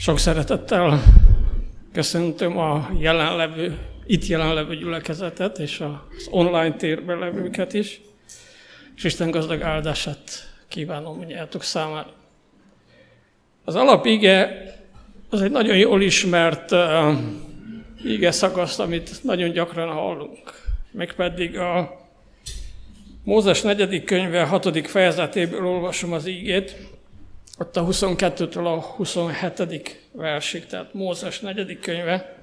Sok szeretettel köszöntöm a jelenlevő, itt jelenlevő gyülekezetet, és az online térben levőket is, és Isten gazdag áldását kívánom mindjárt számára. Az alapige az egy nagyon jól ismert uh, ige szakaszt, amit nagyon gyakran hallunk. Mégpedig a Mózes negyedik könyve hatodik fejezetéből olvasom az ígét, ott a 22-től a 27. versig, tehát Mózes negyedik könyve,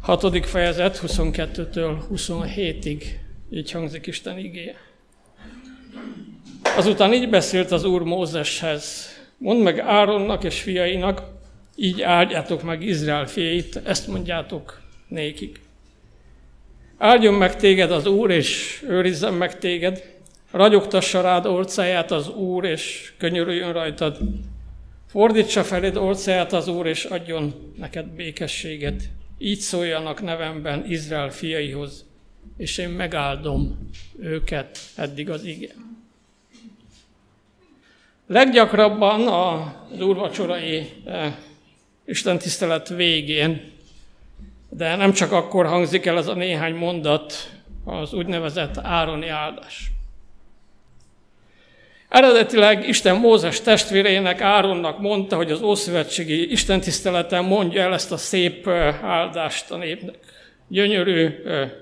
6. fejezet, 22-től 27-ig, így hangzik Isten igéje. Azután így beszélt az Úr Mózeshez, mondd meg Áronnak és fiainak, így áldjátok meg Izrael fiait, ezt mondjátok nékik. Áldjon meg téged az Úr, és őrizzen meg téged, ragyogtassa rád orcáját az Úr, és könyörüljön rajtad, Fordítsa feléd orcáját az Úr, és adjon neked békességet. Így szóljanak nevemben Izrael fiaihoz, és én megáldom őket eddig az igen. Leggyakrabban az úrvacsorai eh, Isten tisztelet végén, de nem csak akkor hangzik el ez a néhány mondat, az úgynevezett Ároni áldás. Eredetileg Isten Mózes testvérének, Áronnak mondta, hogy az Ószövetségi Isten tiszteleten mondja el ezt a szép áldást a népnek. Gyönyörű,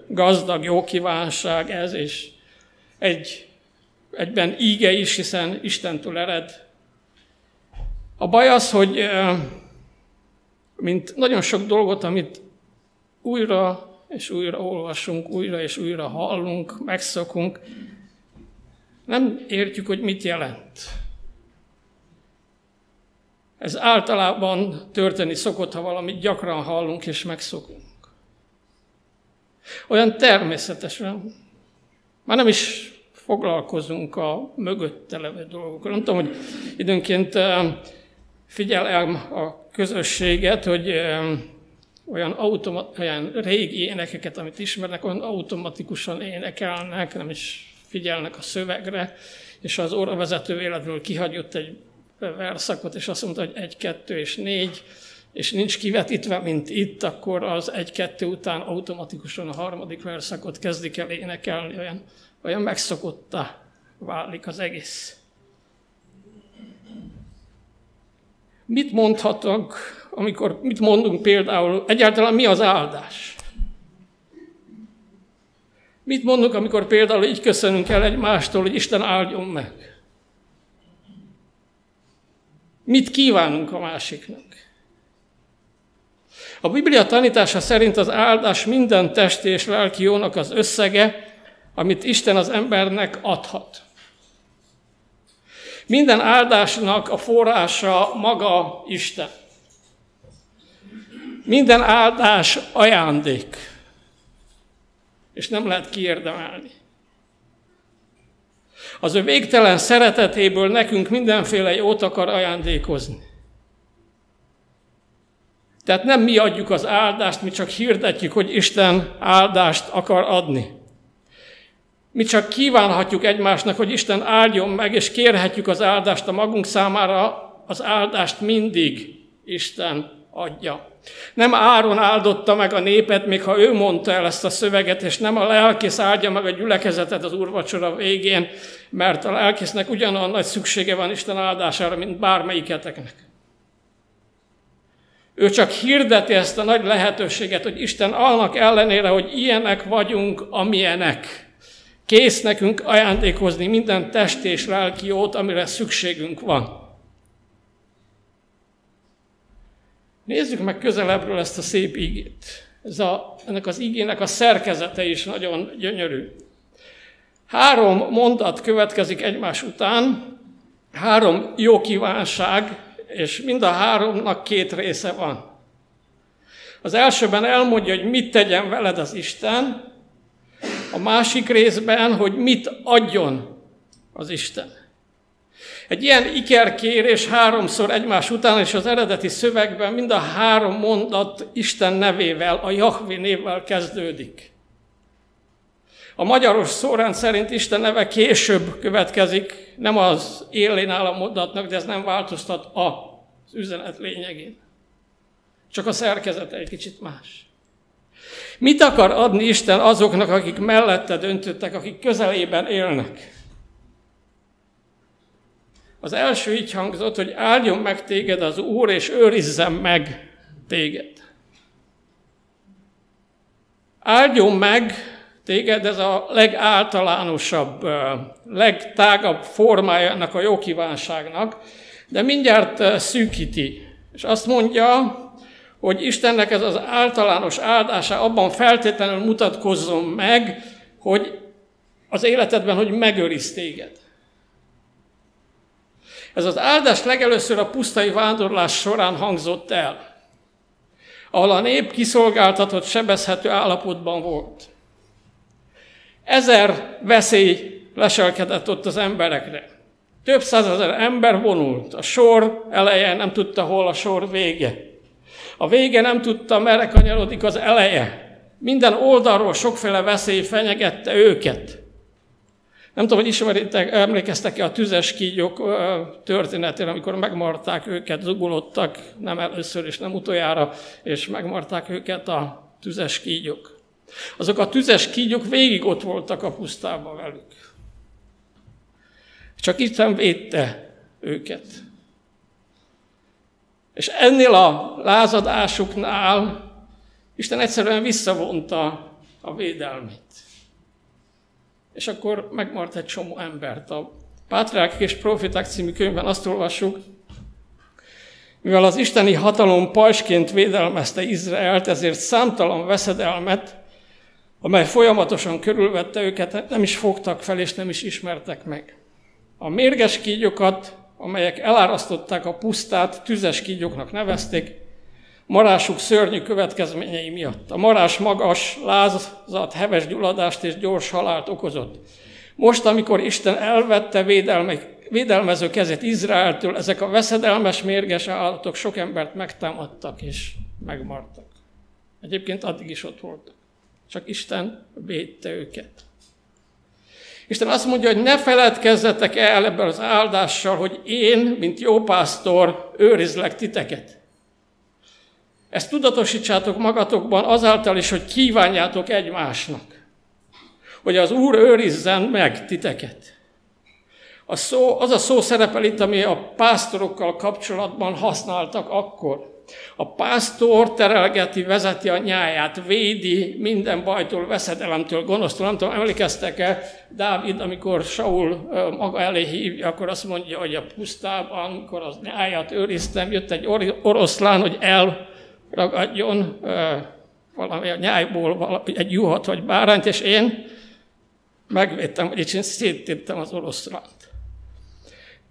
gazdag, jó kívánság ez, és egy, egyben íge is, hiszen Istentől ered. A baj az, hogy mint nagyon sok dolgot, amit újra és újra olvasunk, újra és újra hallunk, megszokunk, nem értjük, hogy mit jelent. Ez általában történni szokott, ha valamit gyakran hallunk és megszokunk. Olyan természetesen. Már nem is foglalkozunk a mögötte levő dolgokkal. Nem tudom, hogy időnként eh, figyelem a közösséget, hogy eh, olyan, automa- olyan régi énekeket, amit ismernek, olyan automatikusan énekelnek, nem is figyelnek a szövegre, és az óravezető véletlenül kihagyott egy verszakot, és azt mondta, hogy egy, kettő és négy, és nincs kivetítve, mint itt, akkor az egy-kettő után automatikusan a harmadik verszakot kezdik el énekelni, olyan, olyan megszokottá válik az egész. Mit mondhatok, amikor, mit mondunk például, egyáltalán mi az áldás? Mit mondunk, amikor például így köszönünk el egymástól, hogy Isten áldjon meg? Mit kívánunk a másiknak? A Biblia tanítása szerint az áldás minden testi és lelki jónak az összege, amit Isten az embernek adhat. Minden áldásnak a forrása maga Isten. Minden áldás ajándék és nem lehet kiérdemelni. Az ő végtelen szeretetéből nekünk mindenféle jót akar ajándékozni. Tehát nem mi adjuk az áldást, mi csak hirdetjük, hogy Isten áldást akar adni. Mi csak kívánhatjuk egymásnak, hogy Isten áldjon meg, és kérhetjük az áldást a magunk számára, az áldást mindig Isten adja. Nem Áron áldotta meg a népet, még ha ő mondta el ezt a szöveget, és nem a lelkész áldja meg a gyülekezetet az úrvacsora végén, mert a lelkésznek ugyanolyan nagy szüksége van Isten áldására, mint bármelyiketeknek. Ő csak hirdeti ezt a nagy lehetőséget, hogy Isten annak ellenére, hogy ilyenek vagyunk, amilyenek. Kész nekünk ajándékozni minden test és lelki jót, amire szükségünk van. Nézzük meg közelebbről ezt a szép ígét. Ez a, ennek az ígének a szerkezete is nagyon gyönyörű. Három mondat következik egymás után, három jó kívánság, és mind a háromnak két része van. Az elsőben elmondja, hogy mit tegyen veled az Isten, a másik részben, hogy mit adjon az Isten. Egy ilyen ikerkérés háromszor egymás után, és az eredeti szövegben mind a három mondat Isten nevével, a Jahvi névvel kezdődik. A magyaros szórend szerint Isten neve később következik, nem az élén áll a mondatnak, de ez nem változtat az üzenet lényegén. Csak a szerkezete egy kicsit más. Mit akar adni Isten azoknak, akik mellette döntöttek, akik közelében élnek? Az első így hangzott, hogy áldjon meg téged az Úr, és őrizzen meg téged. Áldjon meg téged, ez a legáltalánosabb, legtágabb formája ennek a jó kívánságnak, de mindjárt szűkíti. És azt mondja, hogy Istennek ez az általános áldása abban feltétlenül mutatkozzon meg, hogy az életedben, hogy megőriz téged. Ez az áldás legelőször a pusztai vándorlás során hangzott el, ahol a nép kiszolgáltatott, sebezhető állapotban volt. Ezer veszély leselkedett ott az emberekre. Több százezer ember vonult. A sor eleje nem tudta, hol a sor vége. A vége nem tudta, merre kanyarodik az eleje. Minden oldalról sokféle veszély fenyegette őket. Nem tudom, hogy ismeritek, emlékeztek-e a tüzes kígyók történetére, amikor megmarták őket, zugulottak, nem először és nem utoljára, és megmarták őket a tüzes kígyók. Azok a tüzes kígyók végig ott voltak a pusztában velük. Csak Isten védte őket. És ennél a lázadásuknál Isten egyszerűen visszavonta a védelmét. És akkor megmart egy csomó embert. A Pátriák és Profiták című könyvben azt olvassuk, mivel az isteni hatalom pajsként védelmezte Izraelt, ezért számtalan veszedelmet, amely folyamatosan körülvette őket, nem is fogtak fel és nem is ismertek meg. A mérges kígyokat, amelyek elárasztották a pusztát, tüzes kígyoknak nevezték, marásuk szörnyű következményei miatt. A marás magas, lázat, heves gyulladást és gyors halált okozott. Most, amikor Isten elvette védelme, védelmező kezét Izraeltől, ezek a veszedelmes, mérges állatok sok embert megtámadtak és megmartak. Egyébként addig is ott voltak. Csak Isten védte őket. Isten azt mondja, hogy ne feledkezzetek el ebből az áldással, hogy én, mint jó pásztor, őrizlek titeket. Ezt tudatosítsátok magatokban azáltal is, hogy kívánjátok egymásnak. Hogy az Úr őrizzen meg titeket. A szó, az a szó szerepel itt, ami a pásztorokkal kapcsolatban használtak akkor. A pásztor terelgeti, vezeti a nyáját, védi minden bajtól, veszedelemtől, gonosztól. Nem tudom, emlékeztek-e, Dávid, amikor Saul maga elé hívja, akkor azt mondja, hogy a pusztában, amikor az nyáját őriztem, jött egy oroszlán, hogy elragadjon valami a nyájból valami, egy juhat vagy bárányt, és én megvédtem, vagyis én széttéptem az oroszlánt.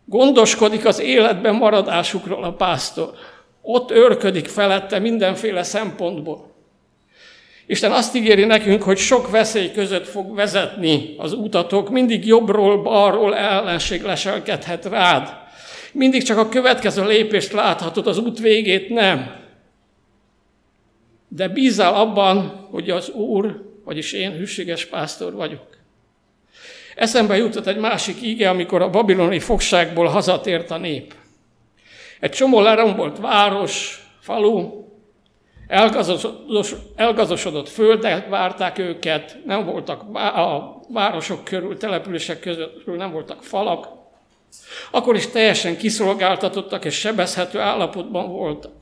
Gondoskodik az életben maradásukról a pásztor ott őrködik felette mindenféle szempontból. Isten azt ígéri nekünk, hogy sok veszély között fog vezetni az utatok, mindig jobbról, balról ellenség leselkedhet rád. Mindig csak a következő lépést láthatod, az út végét nem. De bízál abban, hogy az Úr, vagyis én hűséges pásztor vagyok. Eszembe jutott egy másik íge, amikor a babiloni fogságból hazatért a nép. Egy csomó lerombolt város, falu, elgazosodott földek várták őket, nem voltak a városok körül, települések között nem voltak falak, akkor is teljesen kiszolgáltatottak és sebezhető állapotban voltak.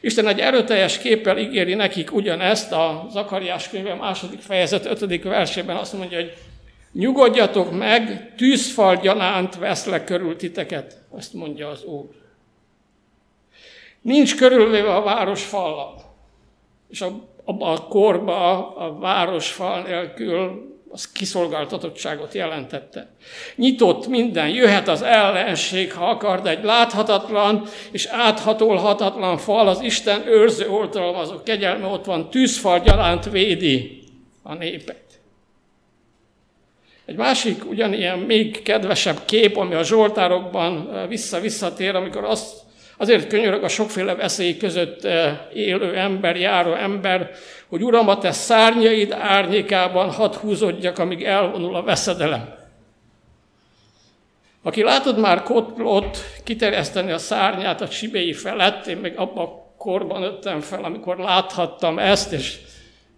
Isten egy erőteljes képpel ígéri nekik ugyanezt, a Zakariás könyve második fejezet ötödik versében azt mondja, hogy Nyugodjatok meg, tűzfal gyanánt veszlek körül titeket, azt mondja az Úr. Nincs körülvéve a város fallal. És abban a korban a városfal nélkül az kiszolgáltatottságot jelentette. Nyitott minden, jöhet az ellenség, ha akar, de egy láthatatlan és áthatolhatatlan fal, az Isten őrző oltalmazó kegyelme ott van, tűzfal védi a népet. Egy másik ugyanilyen még kedvesebb kép, ami a Zsoltárokban vissza-visszatér, amikor azt, azért könyörög a sokféle veszély között élő ember, járó ember, hogy Uram, a te szárnyaid árnyékában hadd húzódjak, amíg elvonul a veszedelem. Aki látod már kotlót kiterjeszteni a szárnyát a csibéi felett, én még abba a korban nőttem fel, amikor láthattam ezt, és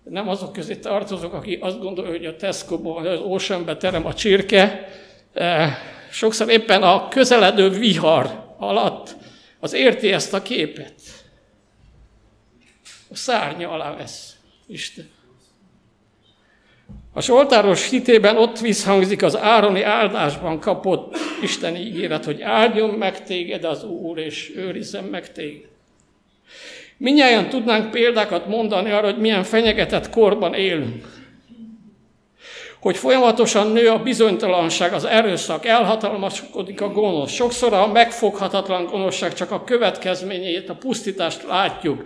nem azok közé tartozok, aki azt gondolja, hogy a Tesco-ban az Oceanbe terem a csirke. E, sokszor éppen a közeledő vihar alatt az érti ezt a képet. A szárnya alá vesz Isten. A soltáros hitében ott visszhangzik az ároni áldásban kapott Isteni ígéret, hogy áldjon meg téged az Úr, és őrizzen meg téged. Minnyáján tudnánk példákat mondani arra, hogy milyen fenyegetett korban élünk. Hogy folyamatosan nő a bizonytalanság, az erőszak, elhatalmaskodik a gonosz. Sokszor a megfoghatatlan gonoszság csak a következményét, a pusztítást látjuk.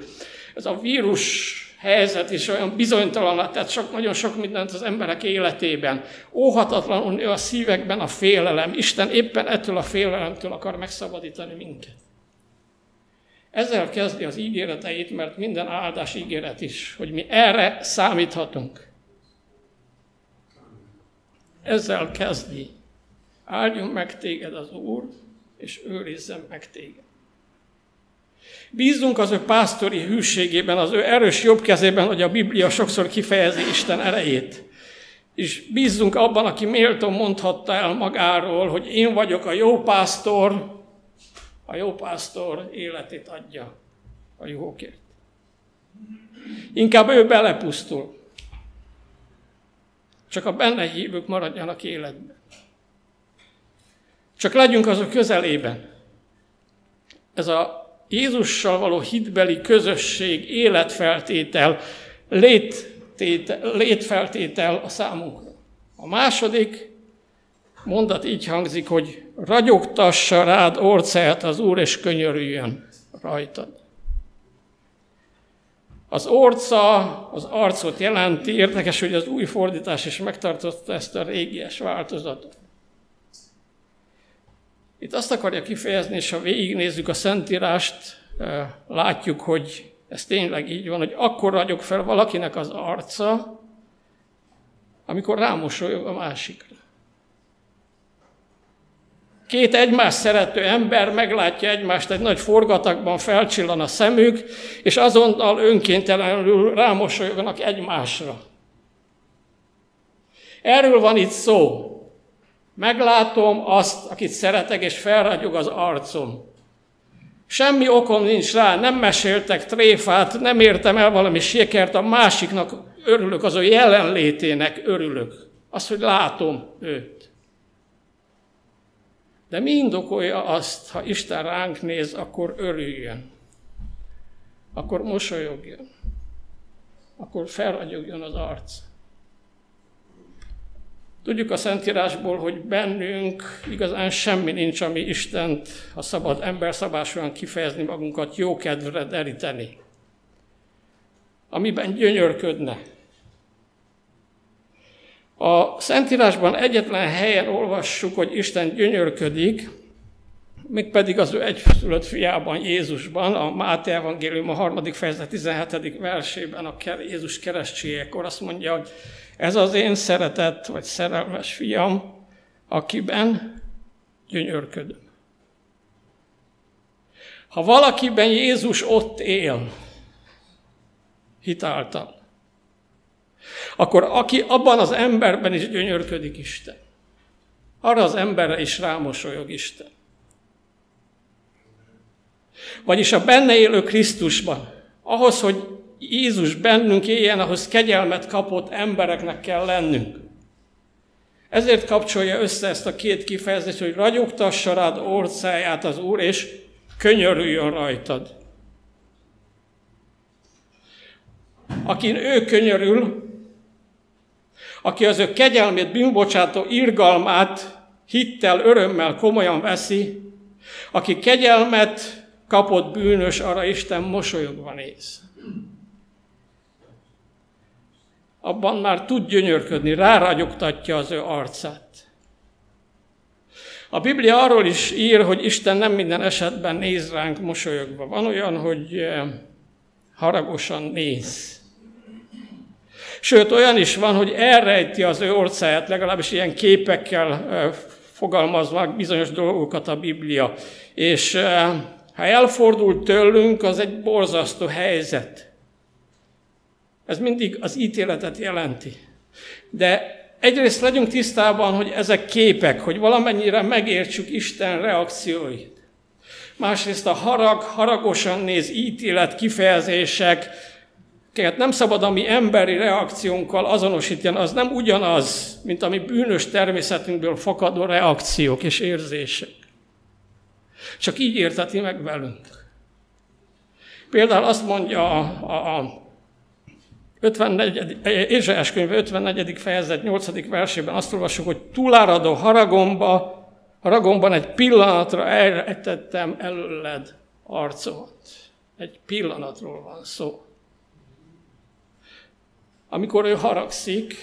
Ez a vírus helyzet is olyan bizonytalan, tehát sok, nagyon sok mindent az emberek életében. Óhatatlanul nő a szívekben a félelem. Isten éppen ettől a félelemtől akar megszabadítani minket. Ezzel kezdi az ígéreteit, mert minden áldás ígéret is, hogy mi erre számíthatunk. Ezzel kezdi. Áldjon meg téged az Úr, és őrizzen meg téged. Bízzunk az ő pásztori hűségében, az ő erős jobb kezében, hogy a Biblia sokszor kifejezi Isten erejét. És bízzunk abban, aki méltó mondhatta el magáról, hogy én vagyok a jó pásztor, a jó pásztor életét adja a juhokért. Inkább ő belepusztul. Csak a benne hívők maradjanak életben. Csak legyünk azok közelében. Ez a Jézussal való hitbeli közösség, életfeltétel, léttétel, létfeltétel a számunkra. A második mondat így hangzik, hogy ragyogtassa rád orcáját az Úr, és könyörüljön rajtad. Az orca az arcot jelenti, érdekes, hogy az új fordítás is megtartotta ezt a régies változatot. Itt azt akarja kifejezni, és ha végignézzük a Szentírást, eh, látjuk, hogy ez tényleg így van, hogy akkor ragyog fel valakinek az arca, amikor rámosolyog a másikra. Két egymás szerető ember meglátja egymást, egy nagy forgatagban felcsillan a szemük, és azonnal önkéntelenül rámosolyognak egymásra. Erről van itt szó. Meglátom azt, akit szeretek, és felragyog az arcom. Semmi okom nincs rá, nem meséltek tréfát, nem értem el valami sikert, a másiknak örülök, az ő jelenlétének örülök. Az, hogy látom őt. De mi indokolja azt, ha Isten ránk néz, akkor örüljön. Akkor mosolyogjon. Akkor felragyogjon az arc. Tudjuk a Szentírásból, hogy bennünk igazán semmi nincs, ami Istent, a szabad ember szabásosan kifejezni magunkat, jókedvre deríteni. Amiben gyönyörködne. A Szentírásban egyetlen helyen olvassuk, hogy Isten gyönyörködik, mégpedig az ő egyszülött fiában, Jézusban, a Máté Evangélium a harmadik fejezet 17. versében, a Jézus keresztségekor azt mondja, hogy ez az én szeretett vagy szerelmes fiam, akiben gyönyörködöm. Ha valakiben Jézus ott él, hitáltal, akkor aki abban az emberben is gyönyörködik Isten, arra az emberre is rámosolyog Isten. Vagyis a benne élő Krisztusban, ahhoz, hogy Jézus bennünk éljen, ahhoz kegyelmet kapott embereknek kell lennünk. Ezért kapcsolja össze ezt a két kifejezést, hogy ragyogtassa rád orcáját az Úr, és könyörüljön rajtad. Akin ő könyörül, aki az ő kegyelmét, bűnbocsátó irgalmát hittel, örömmel komolyan veszi, aki kegyelmet kapott bűnös, arra Isten mosolyogva néz. Abban már tud gyönyörködni, ráragyogtatja az ő arcát. A Biblia arról is ír, hogy Isten nem minden esetben néz ránk mosolyogva. Van olyan, hogy eh, haragosan néz. Sőt, olyan is van, hogy elrejti az ő orcáját, legalábbis ilyen képekkel eh, fogalmaznak bizonyos dolgokat a Biblia. És eh, Ha elfordul tőlünk, az egy borzasztó helyzet. Ez mindig az ítéletet jelenti. De egyrészt legyünk tisztában, hogy ezek képek, hogy valamennyire megértsük Isten reakcióit. Másrészt a harag, haragosan néz ítélet kifejezések, nem szabad a mi emberi reakciónkkal azonosítani, az nem ugyanaz, mint a mi bűnös természetünkből fakadó reakciók és érzések. Csak így érteti meg velünk. Például azt mondja a, a, a 54. Ézsaiás könyv 54. fejezet 8. versében azt olvasjuk, hogy túláradó haragomba, haragomban egy pillanatra elretettem előled arcomat. Egy pillanatról van szó. Amikor ő haragszik,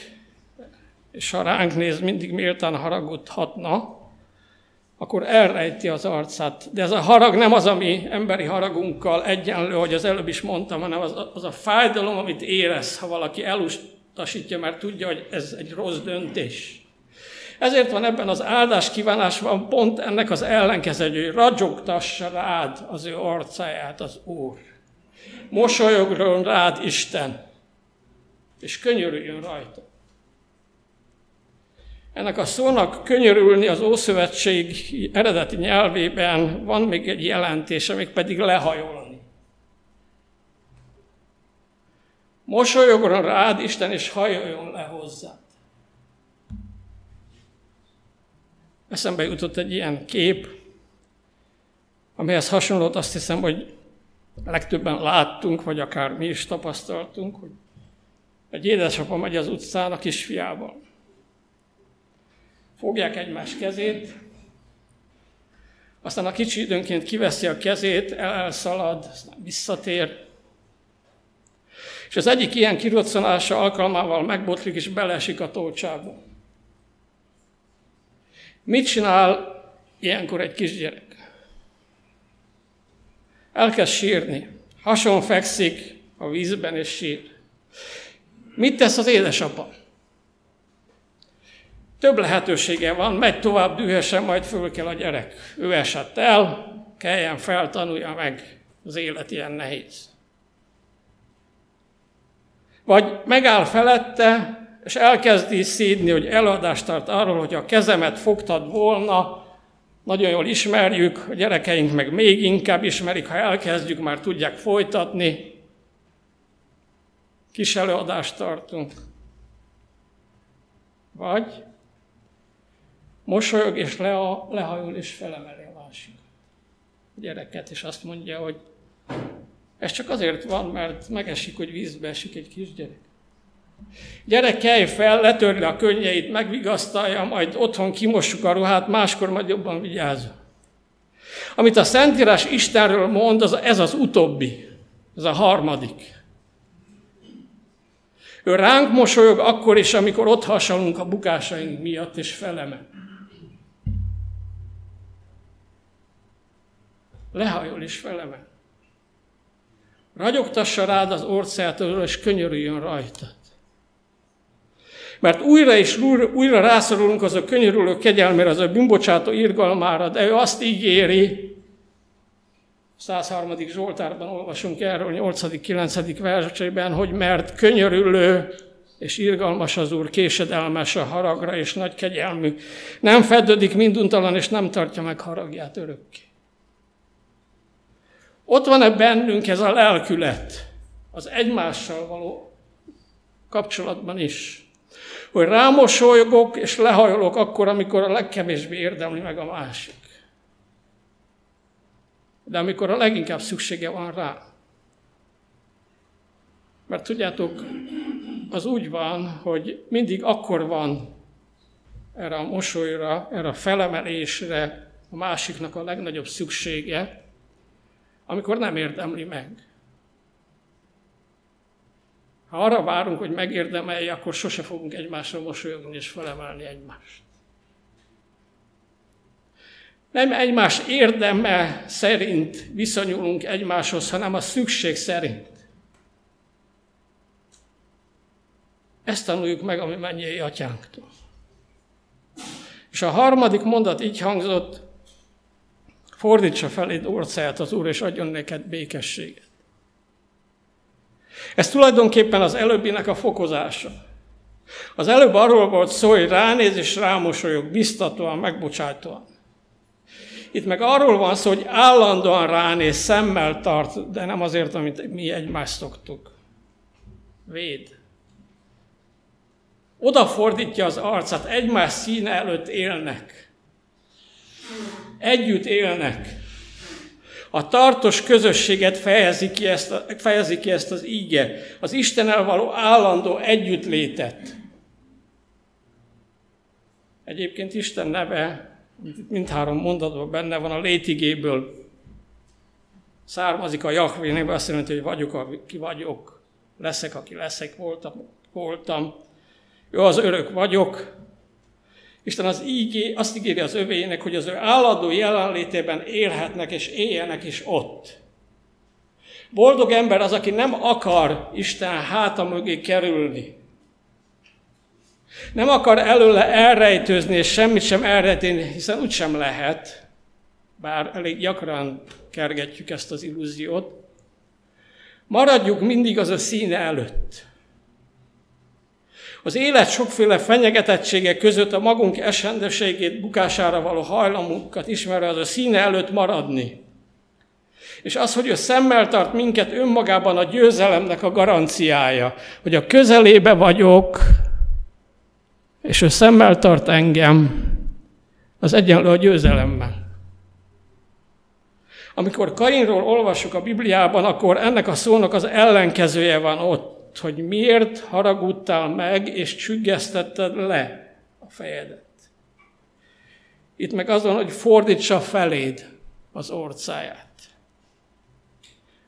és ha ránk néz, mindig méltán haragudhatna, akkor elrejti az arcát. De ez a harag nem az, ami emberi haragunkkal egyenlő, hogy az előbb is mondtam, hanem az, az a fájdalom, amit érez, ha valaki elutasítja, mert tudja, hogy ez egy rossz döntés. Ezért van ebben az áldás kívánásban pont ennek az ellenkező, hogy ragyogtassa rád az ő arcáját az Úr. Mosolyogron rád Isten, és könyörüljön rajta. Ennek a szónak könyörülni az Ószövetség eredeti nyelvében van még egy jelentése, még pedig lehajolni. Mosolyogron rád Isten, és hajoljon le hozzá. Eszembe jutott egy ilyen kép, amihez hasonlót azt hiszem, hogy legtöbben láttunk, vagy akár mi is tapasztaltunk, hogy egy édesapa megy az utcán a kisfiával fogják egymás kezét, aztán a kicsi időnként kiveszi a kezét, elszalad, visszatér, és az egyik ilyen kiroccanása alkalmával megbotlik és beleesik a tolcsába. Mit csinál ilyenkor egy kisgyerek? Elkezd sírni. Hason fekszik a vízben és sír. Mit tesz az édesapa? Több lehetősége van, megy tovább dühösen, majd föl kell a gyerek. Ő esett el, kelljen fel, tanulja meg, az élet ilyen nehéz. Vagy megáll felette, és elkezdi szídni, hogy eladást tart arról, hogy a kezemet fogtad volna, nagyon jól ismerjük, a gyerekeink meg még inkább ismerik, ha elkezdjük, már tudják folytatni. Kis előadást tartunk. Vagy mosolyog, és le a, lehajol, és felemeli a másik gyereket, és azt mondja, hogy ez csak azért van, mert megesik, hogy vízbe esik egy kisgyerek. Gyerek, kelj fel, letörli a könnyeit, megvigasztalja, majd otthon kimossuk a ruhát, máskor majd jobban vigyázza. Amit a Szentírás Istenről mond, az, ez az utóbbi, ez a harmadik. Ő ránk mosolyog akkor is, amikor ott hasalunk a bukásaink miatt, és felemel. Lehajol és felemel. Ragyogtassa rád az orcától, és könyörüljön rajtad. Mert újra és újra, újra rászorulunk az a könyörülő kegyelmére, az a bűnbocsátó irgalmára, de ő azt ígéri, 103. Zsoltárban olvasunk erről, 8.-9. versében, hogy mert könyörülő és irgalmas az Úr, késedelmes a haragra és nagy kegyelmű. Nem fedődik minduntalan, és nem tartja meg haragját örökké. Ott van-e bennünk ez a lelkület az egymással való kapcsolatban is? Hogy rámosolygok és lehajolok akkor, amikor a legkevésbé érdemli meg a másik. De amikor a leginkább szüksége van rá. Mert tudjátok, az úgy van, hogy mindig akkor van erre a mosolyra, erre a felemelésre a másiknak a legnagyobb szüksége, amikor nem érdemli meg. Ha arra várunk, hogy megérdemelje, akkor sose fogunk egymásra mosolyogni és felemelni egymást. Nem egymás érdeme szerint viszonyulunk egymáshoz, hanem a szükség szerint. Ezt tanuljuk meg a mi mennyei atyánktól. És a harmadik mondat így hangzott, Fordítsa feléd orcáját az Úr, és adjon neked békességet. Ez tulajdonképpen az előbbinek a fokozása. Az előbb arról volt szó, hogy ránéz és rámosolyog, biztatóan, megbocsátóan. Itt meg arról van szó, hogy állandóan ránéz, szemmel tart, de nem azért, amit mi egymást szoktuk. Véd. Odafordítja az arcát, egymás színe előtt élnek. Együtt élnek. A tartós közösséget fejezi ki ezt, fejezi ki ezt az íge, az Istennel való állandó együttlétet. Egyébként Isten neve, mindhárom mondatban benne van, a létigéből származik a Jahvé neve, azt jelenti, hogy vagyok, aki vagyok, leszek, aki leszek, voltam, voltam. Ő az örök vagyok. Isten az ígé, azt ígéri az övének, hogy az ő állandó jelenlétében élhetnek és éljenek is ott. Boldog ember az, aki nem akar Isten háta mögé kerülni. Nem akar előle elrejtőzni, és semmit sem elrejteni, hiszen úgy lehet, bár elég gyakran kergetjük ezt az illúziót. Maradjuk mindig az a színe előtt. Az élet sokféle fenyegetettsége között a magunk esendőségét, bukására való hajlamunkat ismerve az a színe előtt maradni. És az, hogy ő szemmel tart minket önmagában a győzelemnek a garanciája, hogy a közelébe vagyok, és ő szemmel tart engem, az egyenlő a győzelemmel. Amikor Kainról olvasok a Bibliában, akkor ennek a szónak az ellenkezője van ott, hogy miért haragudtál meg, és csüggesztetted le a fejedet. Itt meg azon, hogy fordítsa feléd az orcáját.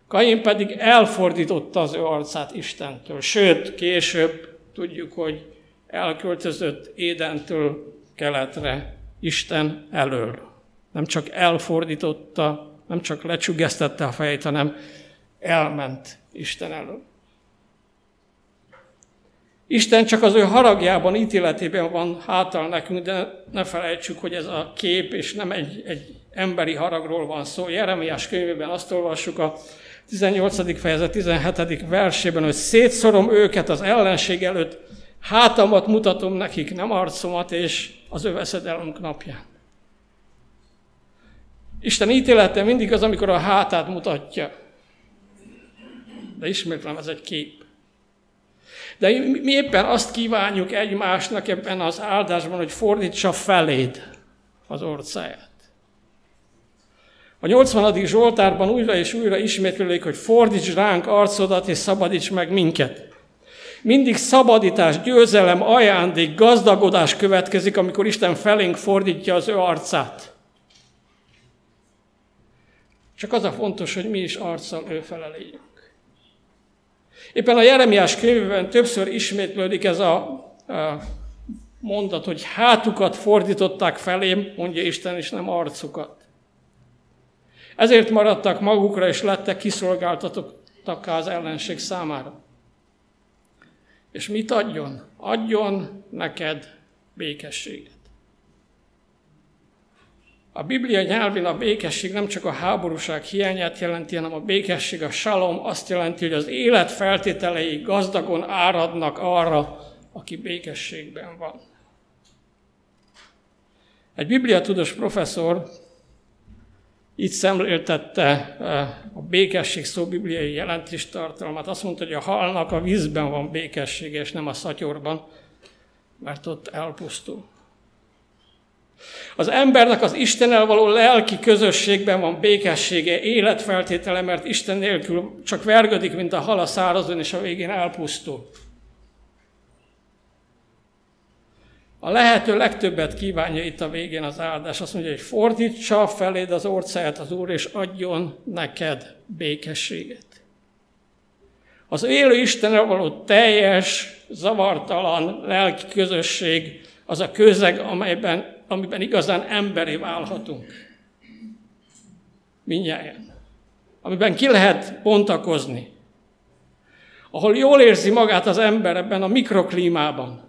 Kain pedig elfordította az ő arcát Istentől. Sőt, később tudjuk, hogy elköltözött Édentől keletre Isten elől. Nem csak elfordította, nem csak lecsüggesztette a fejét, hanem elment Isten elől. Isten csak az ő haragjában, ítéletében van hátal nekünk, de ne felejtsük, hogy ez a kép, és nem egy, egy emberi haragról van szó. Jeremiás könyvében azt olvassuk a 18. fejezet 17. versében, hogy szétszorom őket az ellenség előtt, hátamat mutatom nekik, nem arcomat, és az öveszedelünk napján. Isten ítélete mindig az, amikor a hátát mutatja. De ismétlem, ez egy kép. De mi éppen azt kívánjuk egymásnak ebben az áldásban, hogy fordítsa feléd az orcáját. A 80. Zsoltárban újra és újra ismétlődik, hogy fordíts ránk arcodat, és szabadíts meg minket. Mindig szabadítás, győzelem, ajándék, gazdagodás következik, amikor Isten felénk fordítja az ő arcát. Csak az a fontos, hogy mi is arccal ő fele legyünk. Éppen a Jeremiás könyvben többször ismétlődik ez a, a mondat, hogy hátukat fordították felém, mondja Isten, és nem arcukat. Ezért maradtak magukra, és lettek kiszolgáltatottak az ellenség számára. És mit adjon? Adjon neked békességet. A Biblia nyelvén a békesség nem csak a háborúság hiányát jelenti, hanem a békesség, a salom azt jelenti, hogy az élet feltételei gazdagon áradnak arra, aki békességben van. Egy bibliatudós professzor így szemléltette eh, a békesség szó bibliai jelentéstartalmat. Azt mondta, hogy a halnak a vízben van békessége, és nem a szatyorban, mert ott elpusztul. Az embernek az Istennel való lelki közösségben van békessége, életfeltétele, mert Isten nélkül csak vergődik, mint a hal a szárazon, és a végén elpusztul. A lehető legtöbbet kívánja itt a végén az áldás. Azt mondja, hogy fordítsa feléd az orcáját az Úr, és adjon neked békességet. Az élő Istenre való teljes, zavartalan lelki közösség az a közeg, amelyben, amiben igazán emberi válhatunk. Mindjárt. Amiben ki lehet bontakozni. Ahol jól érzi magát az ember ebben a mikroklímában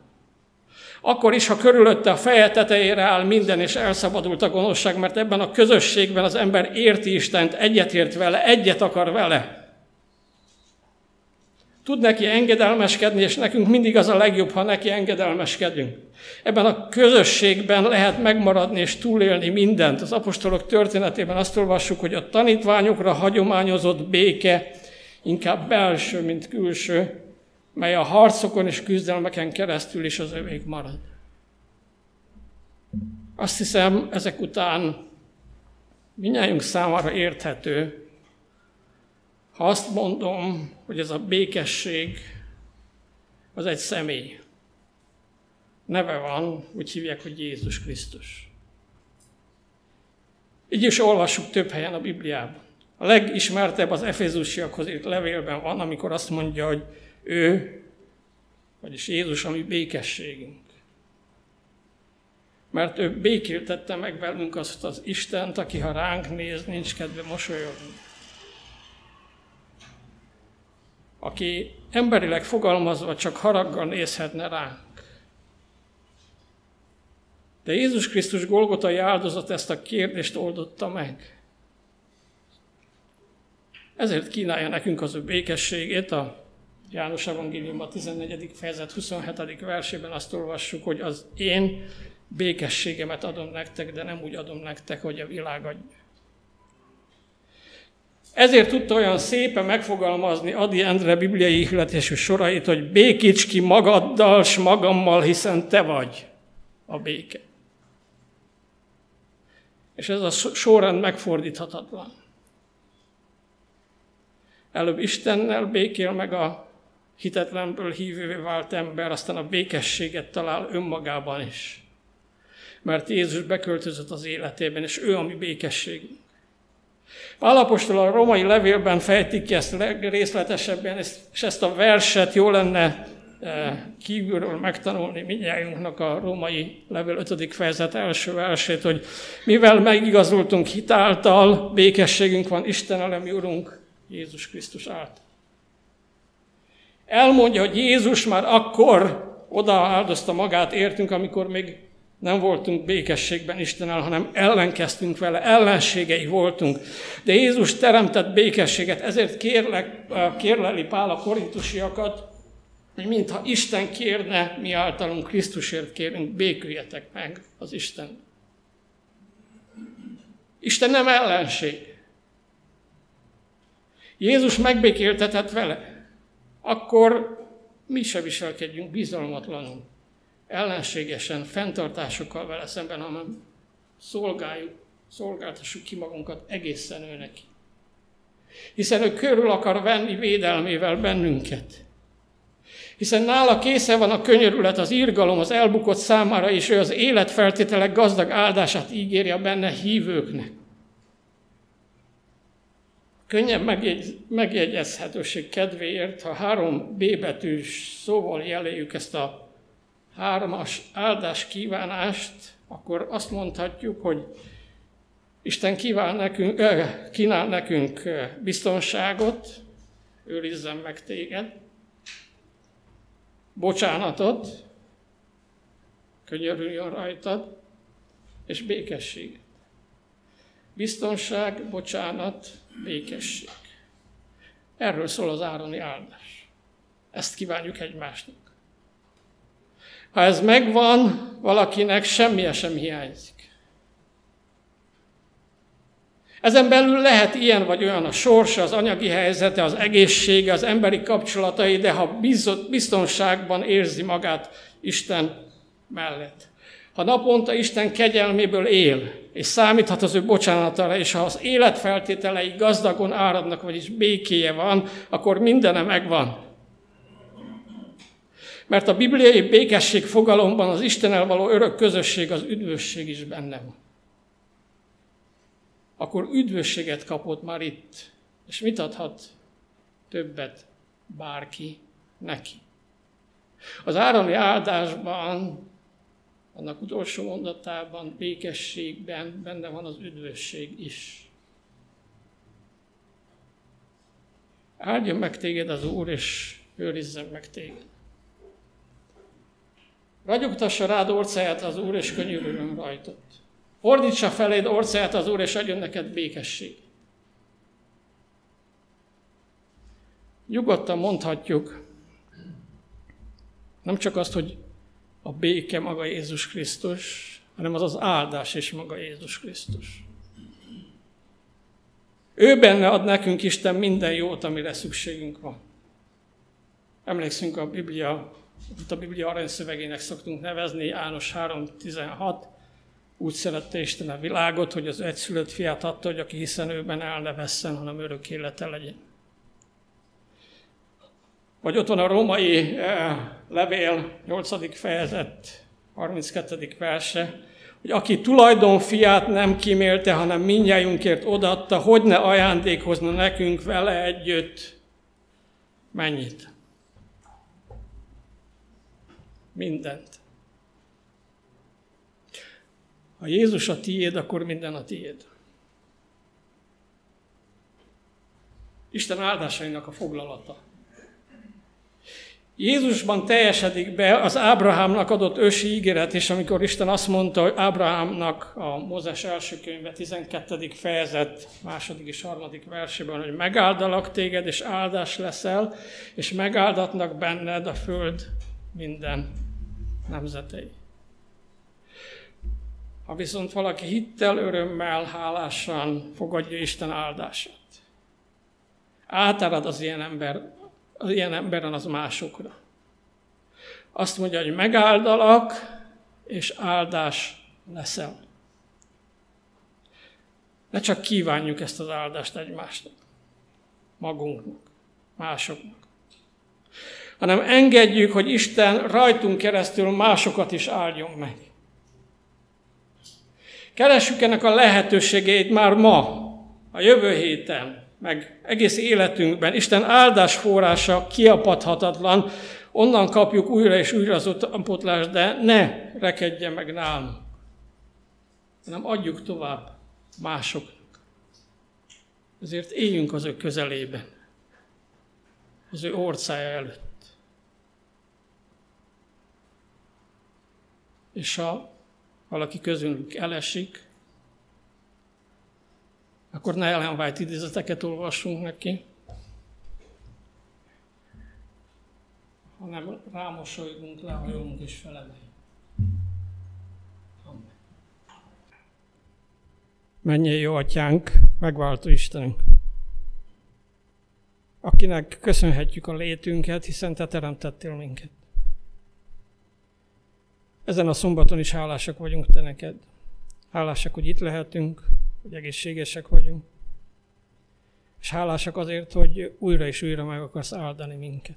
Akkor is, ha körülötte a feje tetejére áll minden, és elszabadult a gonoszság, mert ebben a közösségben az ember érti Istent, egyetért vele, egyet akar vele. Tud neki engedelmeskedni, és nekünk mindig az a legjobb, ha neki engedelmeskedünk. Ebben a közösségben lehet megmaradni és túlélni mindent. Az apostolok történetében azt olvassuk, hogy a tanítványokra hagyományozott béke inkább belső, mint külső, mely a harcokon és küzdelmeken keresztül is az övék marad. Azt hiszem, ezek után minnyájunk számára érthető, ha azt mondom, hogy ez a békesség az egy személy. Neve van, úgy hívják, hogy Jézus Krisztus. Így is olvassuk több helyen a Bibliában. A legismertebb az Efézusiakhoz írt levélben van, amikor azt mondja, hogy ő, vagyis Jézus, ami békességünk. Mert ő békéltette meg velünk azt az Istent, aki ha ránk néz, nincs kedve mosolyogni. Aki emberileg fogalmazva csak haraggal nézhetne ránk. De Jézus Krisztus Golgotai áldozat ezt a kérdést oldotta meg. Ezért kínálja nekünk az ő békességét. A János Evangélium a 14. fejezet 27. versében azt olvassuk, hogy az én békességemet adom nektek, de nem úgy adom nektek, hogy a világ adja. Ezért tudta olyan szépen megfogalmazni Adi Endre bibliai ihletésű sorait, hogy békíts ki magaddal, s magammal, hiszen te vagy a béke. És ez a sorrend megfordíthatatlan. Előbb Istennel békél meg a hitetlenből hívővé vált ember, aztán a békességet talál önmagában is. Mert Jézus beköltözött az életében, és ő a mi békességünk. Pálapostól a romai levélben fejtik ki ezt részletesebben, és ezt a verset jó lenne eh, kívülről megtanulni mindjájunknak a római levél 5. fejezet első versét, hogy mivel megigazultunk hitáltal, békességünk van Isten elemi Urunk, Jézus Krisztus által. Elmondja, hogy Jézus már akkor oda áldozta magát értünk, amikor még nem voltunk békességben Istennel, hanem ellenkeztünk vele, ellenségei voltunk. De Jézus teremtett békességet, ezért kérlek, kérleli Pál a korintusiakat, hogy mintha Isten kérne, mi általunk Krisztusért kérünk, béküljetek meg az Isten. Isten nem ellenség. Jézus megbékéltetett vele. Akkor mi se viselkedjünk bizalmatlanul ellenségesen, fenntartásokkal vele szemben, hanem szolgáljuk, szolgáltassuk ki magunkat egészen ő neki. Hiszen ő körül akar venni védelmével bennünket. Hiszen nála készen van a könyörület, az írgalom, az elbukott számára, és ő az életfeltételek gazdag áldását ígéri a benne hívőknek. Könnyebb megjegy, megjegyezhetőség kedvéért, ha három B betűs szóval jeléljük ezt a hármas áldás kívánást, akkor azt mondhatjuk, hogy Isten kíván nekünk, kínál nekünk biztonságot, őrizzen meg téged, bocsánatot, könyörüljön rajtad, és békességet. Biztonság, bocsánat, békesség. Erről szól az ároni áldás. Ezt kívánjuk egymásnak. Ha ez megvan, valakinek semmije sem hiányzik. Ezen belül lehet ilyen vagy olyan a sorsa, az anyagi helyzete, az egészsége, az emberi kapcsolatai, de ha biztonságban érzi magát Isten mellett. Ha naponta Isten kegyelméből él, és számíthat az ő bocsánatára, és ha az életfeltételei gazdagon áradnak, vagyis békéje van, akkor mindene megvan. Mert a bibliai békesség fogalomban az Istennel való örök közösség, az üdvösség is benne van. Akkor üdvösséget kapott már itt. És mit adhat többet bárki neki? Az árani áldásban, annak utolsó mondatában, békességben benne van az üdvösség is. Áldjon meg téged az Úr, és őrizzen meg téged. Ragyogtassa rád orcáját az Úr, és könyörüljön rajtad. Fordítsa feléd orcáját az Úr, és adjon neked békesség. Nyugodtan mondhatjuk, nem csak azt, hogy a béke maga Jézus Krisztus, hanem az az áldás is maga Jézus Krisztus. Ő benne ad nekünk Isten minden jót, amire szükségünk van. Emlékszünk a Biblia, amit a Biblia aranyszövegének szoktunk nevezni, János 3.16. Úgy szerette Isten a világot, hogy az egyszülött fiát adta, hogy aki hiszen őben el ne vesszen, hanem örök élete legyen. Vagy ott van a római eh, levél 8. fejezet 32. verse, hogy aki tulajdon fiát nem kímélte, hanem mindjájunkért odatta, hogy ne ajándékozna nekünk vele együtt mennyit? Mindent. Ha Jézus a tiéd, akkor minden a tiéd. Isten áldásainak a foglalata. Jézusban teljesedik be az Ábrahámnak adott ősi ígéret, és amikor Isten azt mondta, hogy Ábrahámnak a Mózes első könyve 12. fejezet, második és harmadik versében, hogy megáldalak téged, és áldás leszel, és megáldatnak benned a föld minden nemzetei. Ha viszont valaki hittel, örömmel, hálásan fogadja Isten áldását, átárad az ilyen ember az ilyen emberen az másokra. Azt mondja, hogy megáldalak, és áldás leszel. Ne csak kívánjuk ezt az áldást egymásnak, magunknak, másoknak, hanem engedjük, hogy Isten rajtunk keresztül másokat is áldjon meg. Keressük ennek a lehetőségét már ma, a jövő héten, meg egész életünkben. Isten áldás forrása kiapadhatatlan, onnan kapjuk újra és újra az utánpótlást, de ne rekedjen meg nálunk, hanem adjuk tovább másoknak. Ezért éljünk az ő közelében, az ő orcája előtt. És ha valaki közülünk elesik, akkor ne Ellen White idézeteket olvassunk neki, hanem rámosolygunk, lehajolunk és felemeljünk. Amen. jó atyánk, megváltó Istenünk, akinek köszönhetjük a létünket, hiszen Te teremtettél minket. Ezen a szombaton is hálásak vagyunk Te neked. Hálásak, hogy itt lehetünk, hogy egészségesek vagyunk. És hálásak azért, hogy újra és újra meg akarsz áldani minket.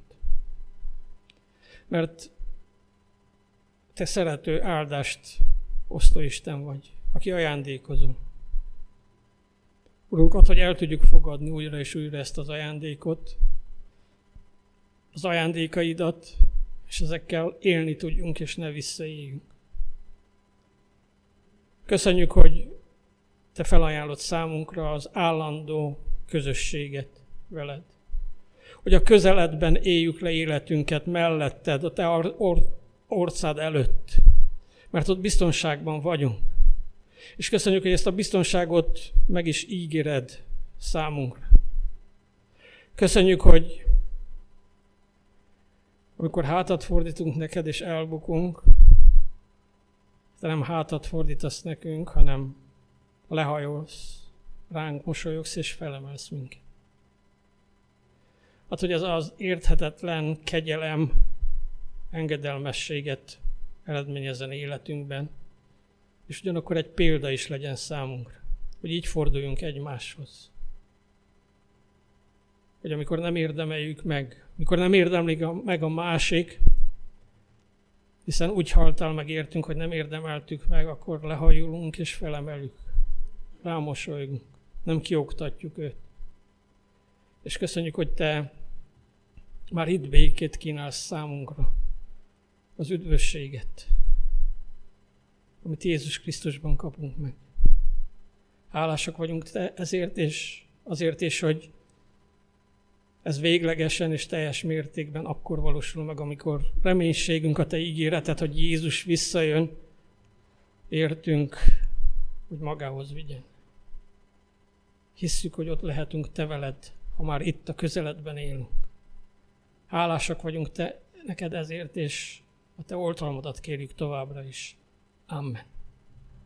Mert te szerető áldást osztó Isten vagy, aki ajándékozó. Urunk, ott, hogy el tudjuk fogadni újra és újra ezt az ajándékot, az ajándékaidat, és ezekkel élni tudjunk, és ne visszaéljünk. Köszönjük, hogy te felajánlod számunkra az állandó közösséget veled. Hogy a közeledben éljük le életünket melletted, a te or- orcád előtt, mert ott biztonságban vagyunk. És köszönjük, hogy ezt a biztonságot meg is ígéred számunkra. Köszönjük, hogy amikor hátat fordítunk neked és elbukunk, te nem hátat fordítasz nekünk, hanem lehajolsz, ránk mosolyogsz és felemelsz minket. Hát, hogy ez az érthetetlen kegyelem, engedelmességet eredményezzen életünkben, és ugyanakkor egy példa is legyen számunkra, hogy így forduljunk egymáshoz. Hogy amikor nem érdemeljük meg, mikor nem érdemlik meg a másik, hiszen úgy haltál meg értünk, hogy nem érdemeltük meg, akkor lehajulunk és felemelünk rámosolygunk, nem kioktatjuk őt. És köszönjük, hogy te már itt békét kínálsz számunkra, az üdvösséget, amit Jézus Krisztusban kapunk meg. Hálásak vagyunk te ezért, és azért is, hogy Ez véglegesen és teljes mértékben akkor valósul meg, amikor reménységünk a Te ígéretet, hogy Jézus visszajön, értünk, hogy magához vigyen. Hisszük, hogy ott lehetünk Te veled, ha már itt a közeledben élünk. Hálásak vagyunk te, neked ezért, és a Te oltalmadat kérjük továbbra is. Amen.